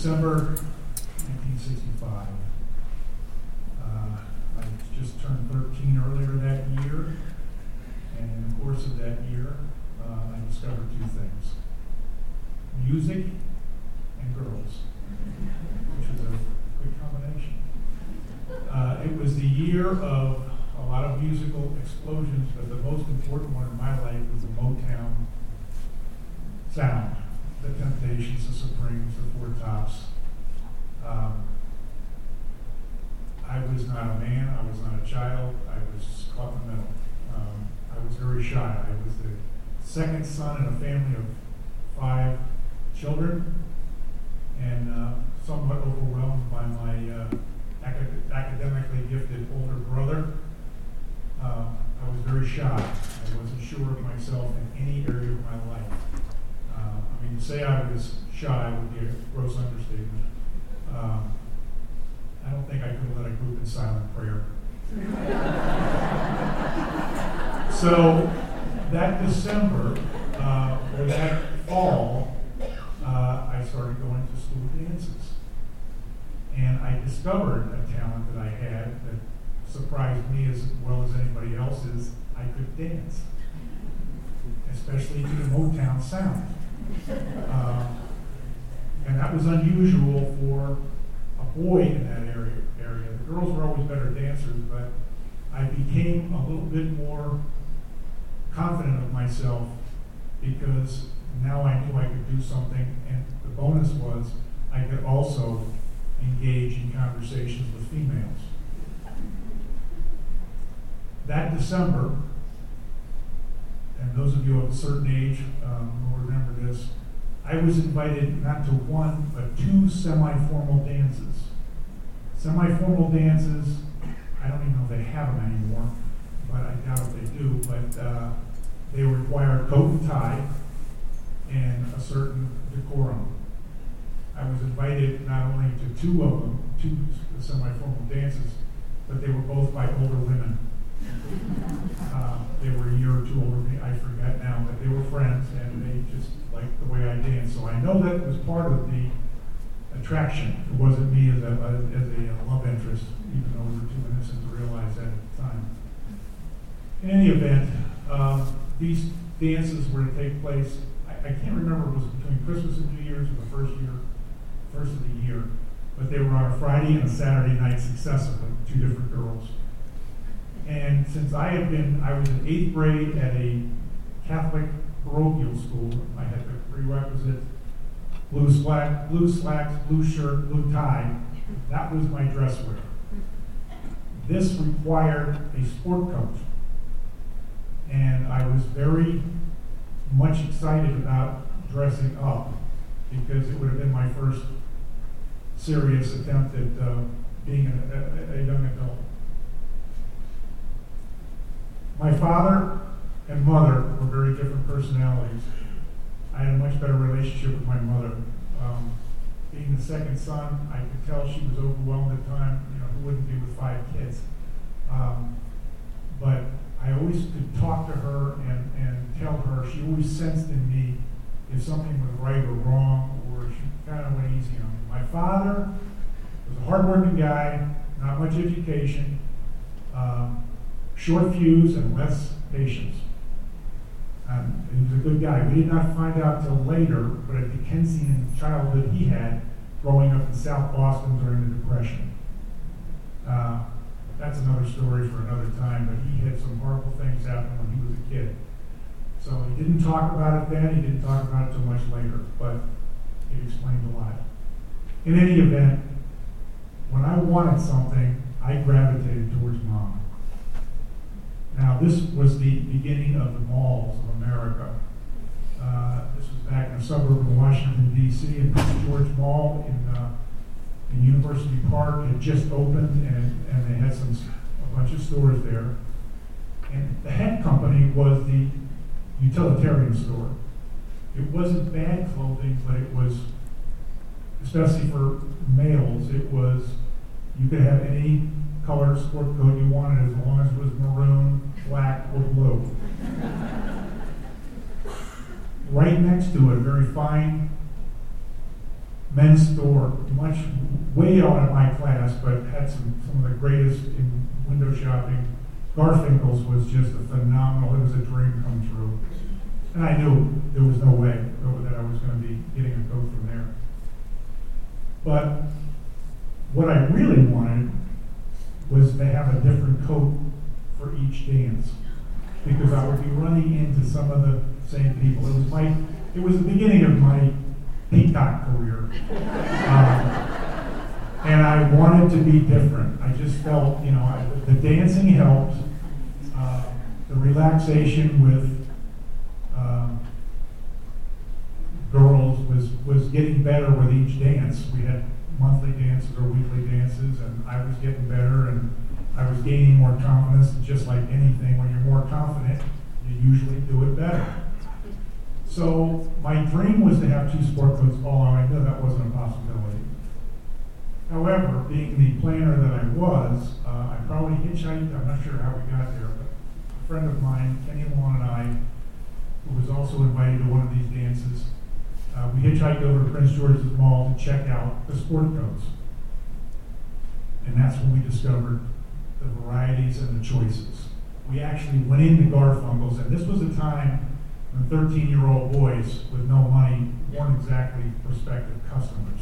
December 1965. Uh, I just turned 13 earlier that year, and in the course of that year, uh, I discovered two things music and girls, which is a good combination. Uh, it was the year of a lot of musical explosions, but the most important one in my life was the Motown sound the Temptations, the Supremes, the Four Tops. Um, I was not a man, I was not a child, I was caught in the middle. Um, I was very shy. I was the second son in a family of five children and uh, somewhat overwhelmed by my uh, acad- academically gifted older brother. Uh, I was very shy. I wasn't sure of myself in any area of my life. I say I was shy would be a gross understatement. Um, I don't think I could have led a group in silent prayer. so that December uh, or that fall, uh, I started going to school dances. And I discovered a talent that I had that surprised me as well as anybody else's. I could dance, especially to the Motown sound. Uh, and that was unusual for a boy in that area. area. The girls were always better dancers, but I became a little bit more confident of myself because now I knew I could do something, and the bonus was I could also engage in conversations with females. That December, and those of you of a certain age um, will remember this, I was invited not to one, but two semi-formal dances. Semi-formal dances, I don't even know if they have them anymore, but I doubt if they do, but uh, they require coat and tie and a certain decorum. I was invited not only to two of them, two semi-formal dances, but they were both by older women. Uh, they were a year or two older than me, I forget now, but they were friends and they just liked the way I danced. So I know that was part of the attraction. It wasn't me as a, as a love interest, even though we were too innocent to realize that at the time. In any event, um, these dances were to take place, I, I can't remember if it was between Christmas and New Year's or the first year, first of the year, but they were on a Friday and a Saturday night successively, two different girls. And since I had been, I was in eighth grade at a Catholic parochial school, I had the prerequisite blue slack, blue slacks, blue shirt, blue tie. That was my dress wear. This required a sport coat. And I was very much excited about dressing up because it would have been my first serious attempt at uh, being a, a, a young adult. My father and mother were very different personalities. I had a much better relationship with my mother. Um, being the second son, I could tell she was overwhelmed at times. You know, who wouldn't be with five kids? Um, but I always could talk to her and, and tell her. She always sensed in me if something was right or wrong, or she kind of went easy on me. My father was a hardworking guy, not much education. Um, short fuse and less patience. Um, he was a good guy. We did not find out till later what a Dickensian childhood he had growing up in South Boston during the Depression. Uh, that's another story for another time, but he had some horrible things happen when he was a kid. So he didn't talk about it then, he didn't talk about it too much later, but it explained a lot. In any event, when I wanted something, I gravitated towards mom. Now, this was the beginning of the malls of America. Uh, this was back in a suburb of Washington, D.C., and George Mall in, uh, in University Park had just opened, and, and they had some a bunch of stores there. And the Hecht Company was the utilitarian store. It wasn't bad clothing, but it was, especially for males, it was, you could have any color sport coat you wanted as long as it was maroon, black, or blue. right next to it, a very fine men's store, much way out of my class, but had some, some of the greatest in window shopping. Garfinkel's was just a phenomenal, it was a dream come true. And I knew there was no way that I was going to be getting a coat from there. But what I really wanted to have a different coat for each dance because I would be running into some of the same people. It was my, it was the beginning of my peacock career. Um, and I wanted to be different. I just felt, you know, I, the dancing helped, uh, the relaxation with um, girls was was getting better with each dance. We had monthly dances or weekly dances, and I was getting better, and I was gaining more confidence. Just like anything, when you're more confident, you usually do it better. So my dream was to have two sport coats all out. I knew that wasn't a possibility. However, being the planner that I was, uh, I probably hitchhiked. I'm not sure how we got there, but a friend of mine, Kenny Long, and I, who was also invited to one of these dances, uh, we hitchhiked over to Prince George's Mall to check out the sport coats. And that's when we discovered the varieties and the choices. We actually went into Garfinkel's, and this was a time when 13 year old boys with no money weren't exactly prospective customers.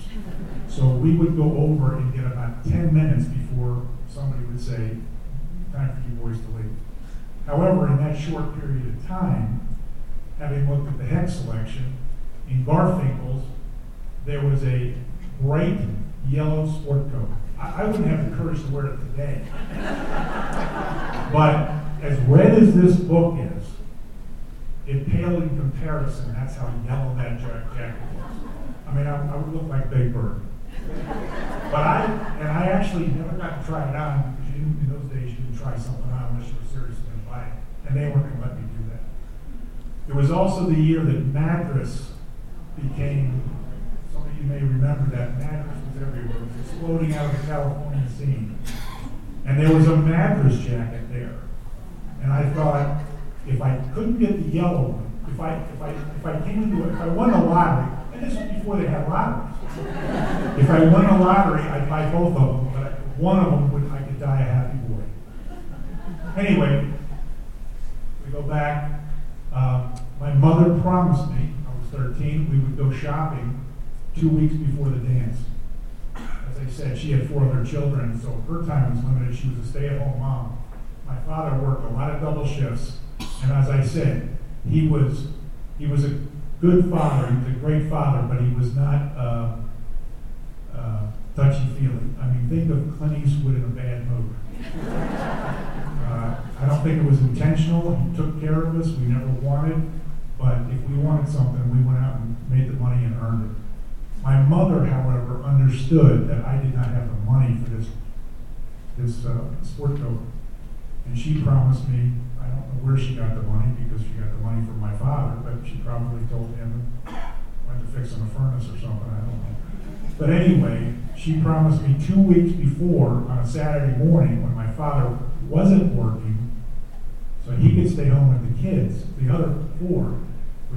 So we would go over and get about 10 minutes before somebody would say, Time for you boys to leave. However, in that short period of time, having looked at the head selection, in Garfinkel's, there was a bright yellow sport coat. I, I wouldn't have the courage to wear it today. but as red as this book is, it paled in comparison. That's how yellow that jacket was. I mean, I, I would look like Big Bird. But I, and I actually never got to try it on because you, in those days you didn't try something on unless you were seriously going to buy it. And they weren't going to let me do that. It was also the year that Madras became, you may remember that Madras was everywhere. It was exploding out of the California scene. And there was a Madras jacket there. And I thought, if I couldn't get the yellow one, if I if I if I came into it, if I won the lottery, and this was before they had lotteries. if I won the lottery, I'd buy both of them, but one of them would I could die a happy boy. Anyway, we go back. Um, my mother promised me, I was 13, we would go shopping two weeks before the dance. As I said, she had four other children, so her time was limited. She was a stay-at-home mom. My father worked a lot of double shifts, and as I said, he was he was a good father. He was a great father, but he was not uh, uh, touchy feely. I mean, think of Clint Eastwood in a bad mood. Uh, I don't think it was intentional. He took care of us. We never wanted, but if we wanted something, we went out and made the money and earned it. My mother, however, understood that I did not have the money for this this uh, sport coat, and she promised me I don't know where she got the money because she got the money from my father, but she probably told him went to fix a furnace or something. I don't know. But anyway, she promised me two weeks before on a Saturday morning when my father wasn't working, so he could stay home with the kids, the other four,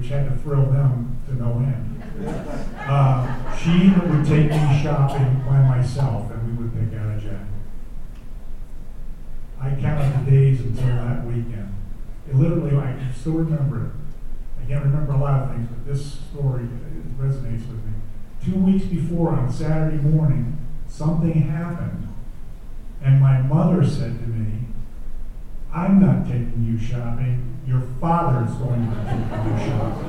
which had to thrill them to no end. Uh, she would take me shopping by myself, and we would pick out a jacket. I counted the days until that weekend. It literally, I can still remember it. I can't remember a lot of things, but this story resonates with me. Two weeks before, on Saturday morning, something happened, and my mother said to me, I'm not taking you shopping. Your father's going to you shopping.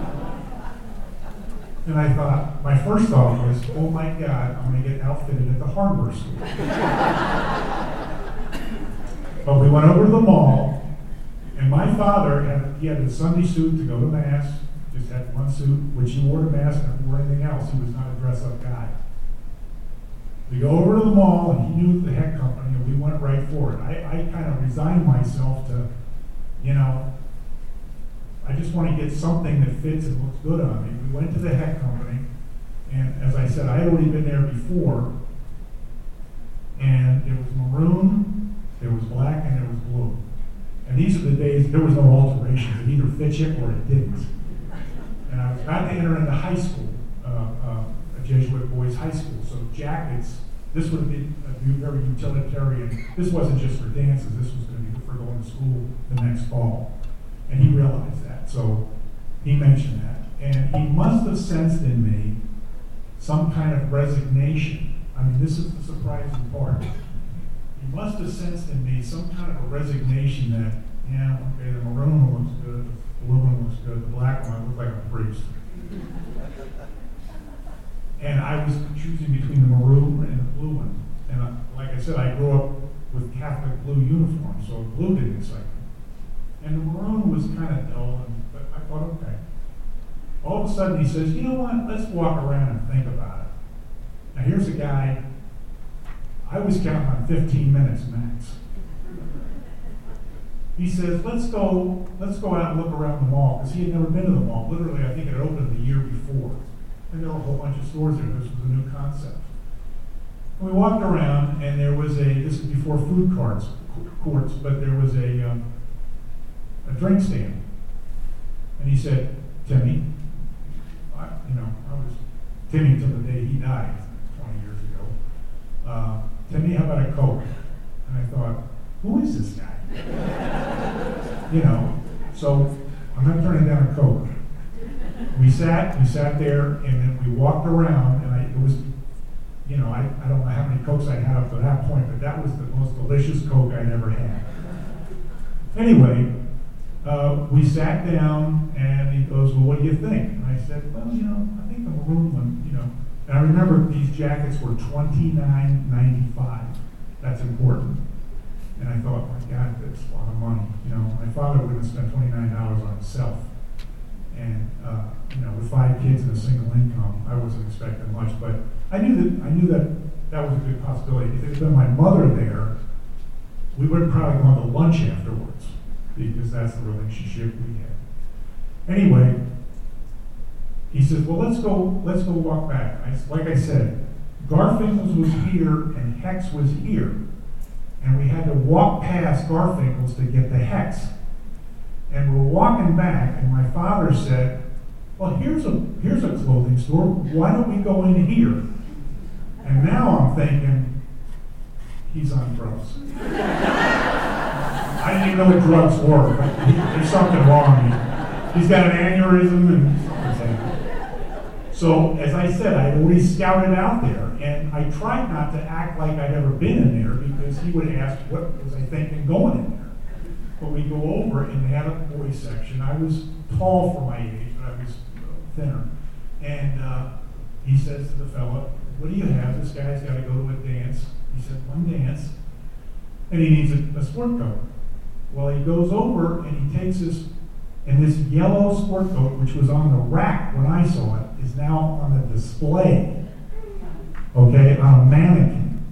And I thought, my first thought was, oh my God, I'm going to get outfitted at the hardware store. But we went over to the mall, and my father had he had a Sunday suit to go to mass, just had one suit, which he wore to mass and wore anything else. He was not a dress up guy. We go over to the mall, and he knew the Hecht Company, and we went right for it. I, I kind of resigned myself to, you know, I just want to get something that fits and looks good on me. We went to the Hecht Company, and as I said, I had already been there before, and it was maroon there was black and there was blue. And these are the days there was no alterations. It either fit you or it didn't. And I was about to enter into high school, uh, uh, a Jesuit Boys High School, so jackets, this would have been a very utilitarian, this wasn't just for dances, this was gonna be for going to school the next fall. And he realized that, so he mentioned that. And he must have sensed in me some kind of resignation. I mean, this is the surprising part. He must have sensed in me some kind of a resignation that, yeah, okay, the maroon one looks good, the blue one looks good, the black one looks like a priest. And I was choosing between the maroon and the blue one. And I, like I said, I grew up with Catholic blue uniforms, so blue didn't excite. And the maroon was kind of dull, and, but I thought, okay. All of a sudden, he says, you know what, let's walk around and think about it. Now, here's a guy, I was counting on 15 minutes max. He says, let's go, let's go out and look around the mall, because he had never been to the mall. Literally, I think it opened the year before. And there were a whole bunch of stores there. This was a new concept. And we walked around, and there was a, this is before food carts, courts, but there was a, um, a drink stand. And he said, Timmy, I, you know, I was Timmy until the day he died 20 years ago. Uh, Timmy, how about a Coke? And I thought, who is this guy? you know, so I'm not turning down a Coke. We sat, we sat there, and then we walked around, and I, it was, you know, I, I don't know how many Cokes I had up to that point, but that was the most delicious Coke I'd ever had. Anyway, uh, we sat down, and he goes, well, what do you think? And I said, well, you know, I think the maroon one, you know. And I remember these jackets were twenty nine ninety five. That's important. And I thought, my God, that's a lot of money. You know, my father wouldn't spend twenty nine dollars on himself. And uh, you know, with five kids and a single income, I wasn't expecting much. But I knew that I knew that that was a good possibility. If it had been my mother there, we would have probably gone to lunch afterwards because that's the relationship we had. Anyway, he says, "Well, let's go. Let's go walk back." I, like I said, Garfinkel's was here and Hecht's was here, and we had to walk past Garfinkel's to get the Hecht's. And we're walking back, and my father said, "Well, here's a here's a clothing store. Why don't we go in here?" And now I'm thinking, he's on drugs. I didn't know what drugs were. There's something wrong. He's got an aneurysm and so, as I said, I already scouted out there, and I tried not to act like I'd ever been in there because he would ask, what was I thinking going in there? But we go over and they had a boys section. I was tall for my age, but I was thinner. And uh, he says to the fellow, what do you have? This guy's got to go to a dance. He said, one dance. And he needs a, a sport coat. Well, he goes over and he takes his, and this yellow sport coat, which was on the rack when I saw it, is now on a display, okay, on a mannequin.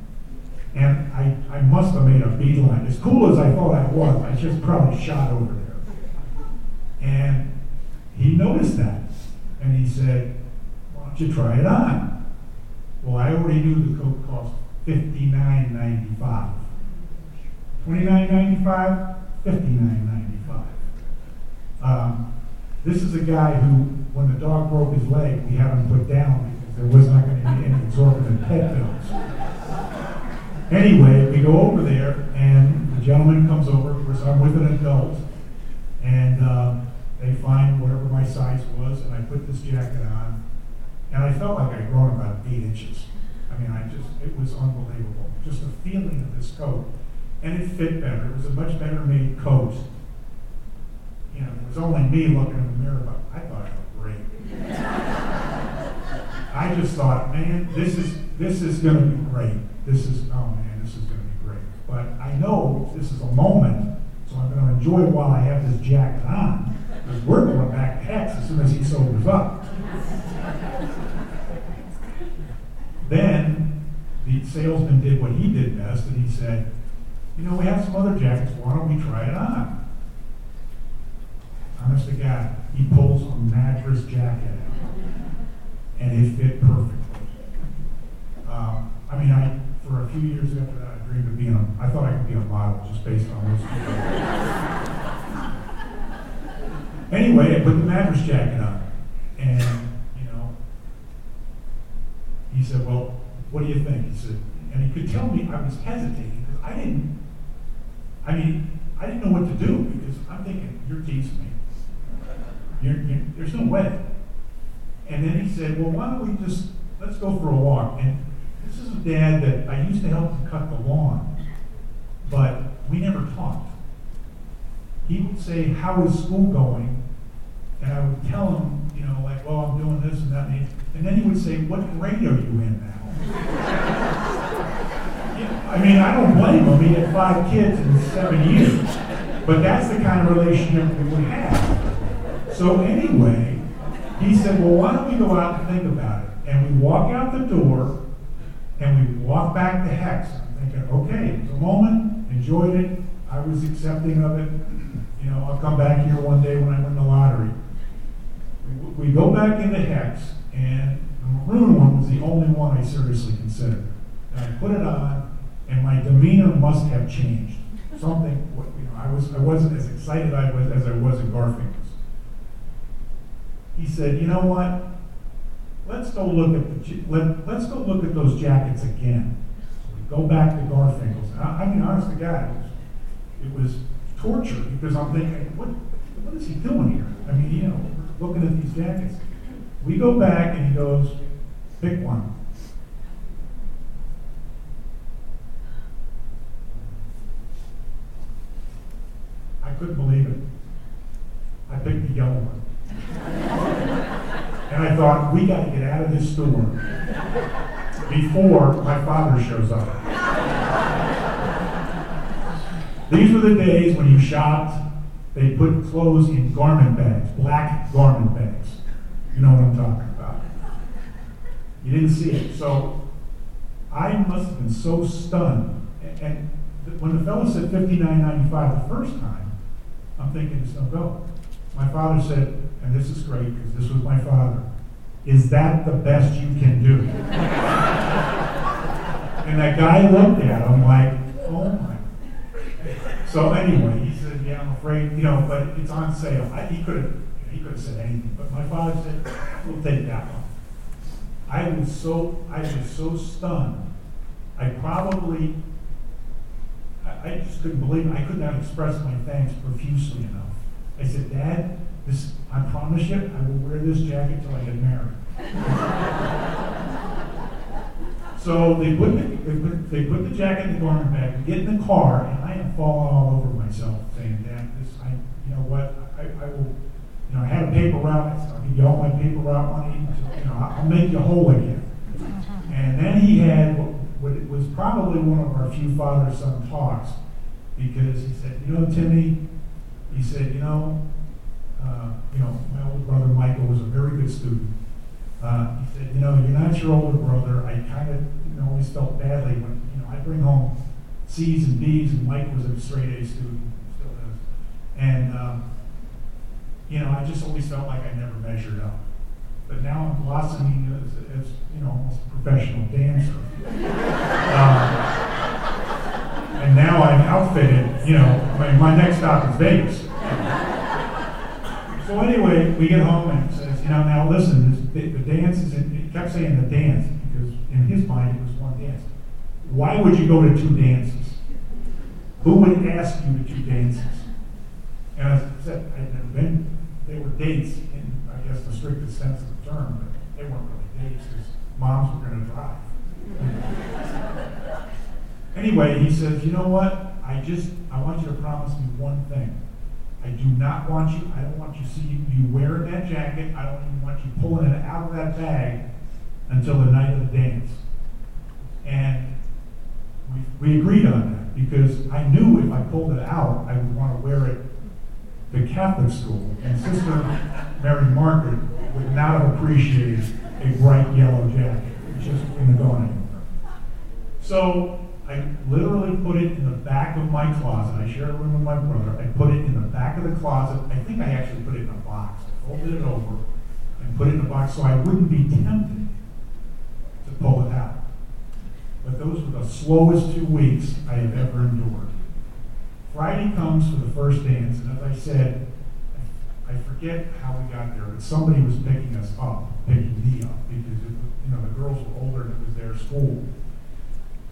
And I, I must have made a beeline. As cool as I thought I was, I just probably shot over there. And he noticed that. And he said, Why don't you try it on? Well, I already knew the coat cost $59.95. $29.95, $59.95. Um, this is a guy who, when the dog broke his leg, we had him put down because there was not going to be any exorbitant pet bills. Anyway, we go over there, and the gentleman comes over. Of course, I'm with an adult, and uh, they find whatever my size was, and I put this jacket on, and I felt like I'd grown about eight inches. I mean, I just, it was unbelievable. Just the feeling of this coat. And it fit better. It was a much better made coat. You know, it was only me looking in the mirror, but I thought I looked great. I just thought, man, this is this is going to be great. This is, oh man, this is going to be great. But I know this is a moment, so I'm going to enjoy it while I have this jacket on, because we're going back to Hecht's as soon as he sobers up. then the salesman did what he did best, and he said, you know, we have some other jackets. Why don't we try it on? Honest to God, he pulls a Madras jacket out, and it fit perfectly. Um, I mean, I for a few years after that, I dreamed of being a. I thought I could be a model just based on this. anyway, I put the Madras jacket on, and you know, he said, well, what do you think? He said, and he could tell me I was hesitating because I didn't, I mean, I didn't know what to do because I'm thinking, you're teasing me. You're, you're, there's no way. And then he said, well, why don't we just, let's go for a walk. And this is a dad that I used to help him cut the lawn, but we never talked. He would say, how is school going? And I would tell him, you know, like, well, I'm doing this and that. And then he would say, what grade are you in now? I mean, I don't blame him. He had five kids in seven years. But that's the kind of relationship we would have. So anyway, he said, well, why don't we go out and think about it? And we walk out the door and we walk back to Hecht's. I'm thinking, okay, a moment, enjoyed it. I was accepting of it. You know, I'll come back here one day when I win the lottery. We, we go back into Hecht's, and the maroon one was the only one I seriously considered. And I put it on, and my demeanor must have changed. Something, you know, I was I wasn't as excited I was as I was in Garfinkel's. He said, "You know what? Let's go look at the let, let's go look at those jackets again." So we go back to Garfinkel's. I, I mean, honest to God, it was, it was torture because I'm thinking, what what is he doing here? I mean, you know, looking at these jackets. We go back and he goes, "Pick one." I couldn't believe it. I picked the yellow one. and I thought, we got to get out of this store before my father shows up. These were the days when you shopped, they put clothes in garment bags, black garment bags. You know what I'm talking about. You didn't see it. So I must have been so stunned. And when the fellow said 59.95 the first time, I'm thinking no go. My father said, and this is great because this was my father, is that the best you can do? and that guy looked at him like, oh my. So anyway, he said, yeah, I'm afraid, you know, but it's on sale. I, he could have he could have said anything, but my father said, we'll take that one. I was so I was so stunned. I probably I just couldn't believe it. I could not express my thanks profusely enough. I said, Dad, this, I promise you, I will wear this jacket till I get married. so they put, the, they put, they put the jacket in the garment bag, get in the car, and I am falling all over myself, saying, Dad, this, I, you know what, I, I will, you know, I had a paper route, I said, you all my paper route money, you know, I'll make you whole again. And then he had what was probably one of our few father-son talks because he said, you know, Timmy, he said, you know, uh, you know, my older brother Michael was a very good student. Uh, he said, you know, you're not your older brother. I kind of, you know, always felt badly when, you know, I bring home C's and B's, and Mike was a straight A student, still is. And, um, you know, I just always felt like I never measured up but now I'm blossoming as, as you know, almost a professional dancer. Um, and now I'm outfitted, you know, my, my next stop is Vegas. So anyway, we get home and it says, you know, now listen, this, the, the dance is, he kept saying the dance because in his mind it was one dance. Why would you go to two dances? Who would ask you to two dances? And I said, I'd never been, they were dates in, I guess, the strictest sense term, but they weren't really dates because moms were going to drive. anyway, he says, you know what? I just, I want you to promise me one thing. I do not want you, I don't want you to see you wearing that jacket. I don't even want you pulling it out of that bag until the night of the dance. And we, we agreed on that because I knew if I pulled it out, I would want to wear it to Catholic school. And Sister Mary Margaret would not have appreciated a bright yellow jacket. Just wouldn't have gone anywhere. So I literally put it in the back of my closet. I share a room with my brother. I put it in the back of the closet. I think I actually put it in a box. I folded it over and put it in a box so I wouldn't be tempted to pull it out. But those were the slowest two weeks I have ever endured. Friday comes for the first dance, and as I said, I forget how we got there, but somebody was picking us up, picking me up, because, it you know, the girls were older and it was their school.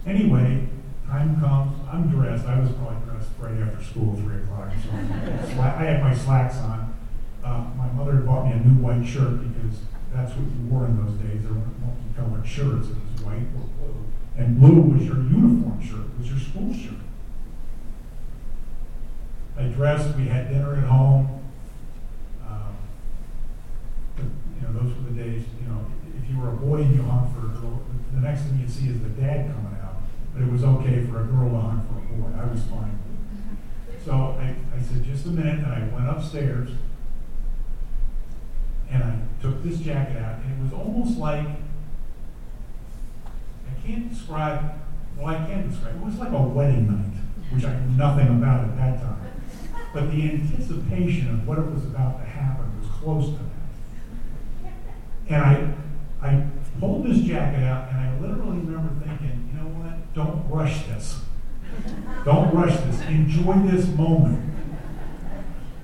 Anyway, time comes, I'm dressed, I was probably dressed right after school, three o'clock, so I had my slacks on. Uh, my mother had bought me a new white shirt because that's what you wore in those days, there weren't multicolored shirts, it was white or blue. And blue was your uniform shirt, was your school shirt. I dressed, we had dinner at home. Um, but, You know, those were the days, you know, if you were a boy and you hung for a girl, the next thing you'd see is the dad coming out. But it was okay for a girl to hunt for a boy, I was fine. So I, I said, just a minute, and I went upstairs. And I took this jacket out, and it was almost like, I can't describe, well, I can describe, it was like a wedding night, which I knew nothing about at that time. But the anticipation of what it was about to happen was close to. And I, I pulled this jacket out, and I literally remember thinking, you know what? Don't rush this. Don't rush this. Enjoy this moment.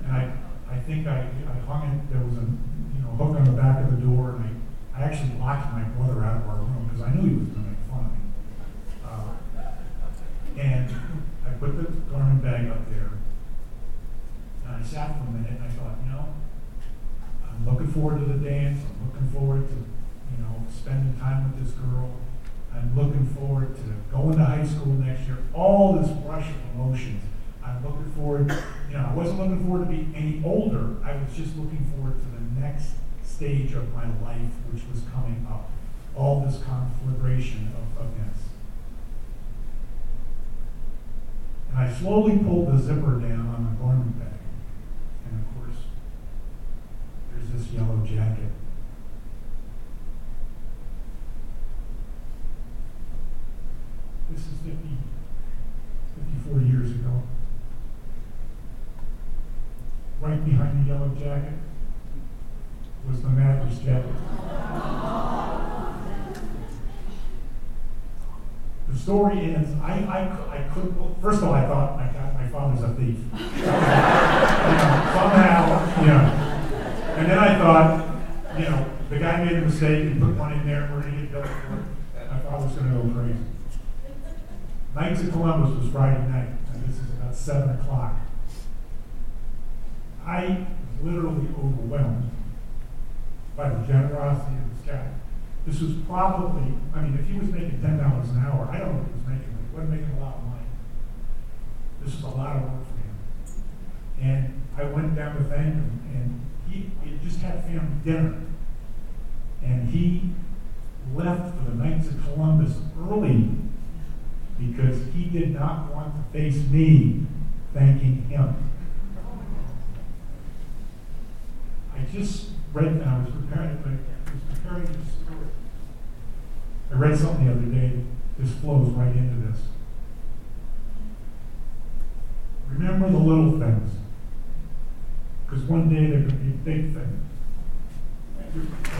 And I, I think I, I hung it, there was a, you know, hook on the back of the door, and I, I actually locked my brother out of our room, because I knew he was gonna make fun of me. Uh, And I put the garment bag up there, and I sat for a minute, and I thought, you know, Looking forward to the dance, I'm looking forward to, you know, spending time with this girl. I'm looking forward to going to high school next year, all this rush of emotions. I'm looking forward, you know, I wasn't looking forward to be any older, I was just looking forward to the next stage of my life, which was coming up. All this conflagration of events. And I slowly pulled the zipper down on the garment bag. And of course, there's this yellow jacket. This is 50, 54 years ago. Right behind the yellow jacket was the Madras jacket. The story ends, I, I, I could, well, first of all, I thought, my God, my father's a thief. You know, Somehow, you know. And then I thought, you know, the guy made a mistake and put one in there, we're gonna get billed for it. I thought My father's gonna go crazy. Knights of Columbus was Friday night, and this is about seven o'clock. I was literally overwhelmed by the generosity of this guy. This was probably, I mean, if he was making ten dollars an hour, I don't know what he was making, but he wasn't making a lot of money. This was a lot of work for him. And I went down to thank him, and he, he just had family dinner. And he left for the Knights of Columbus early because he did not want to face me thanking him. I just read, I was preparing, I was preparing this story. I read something the other day just flows right into this. Remember the little things, because one day they're going to be big things.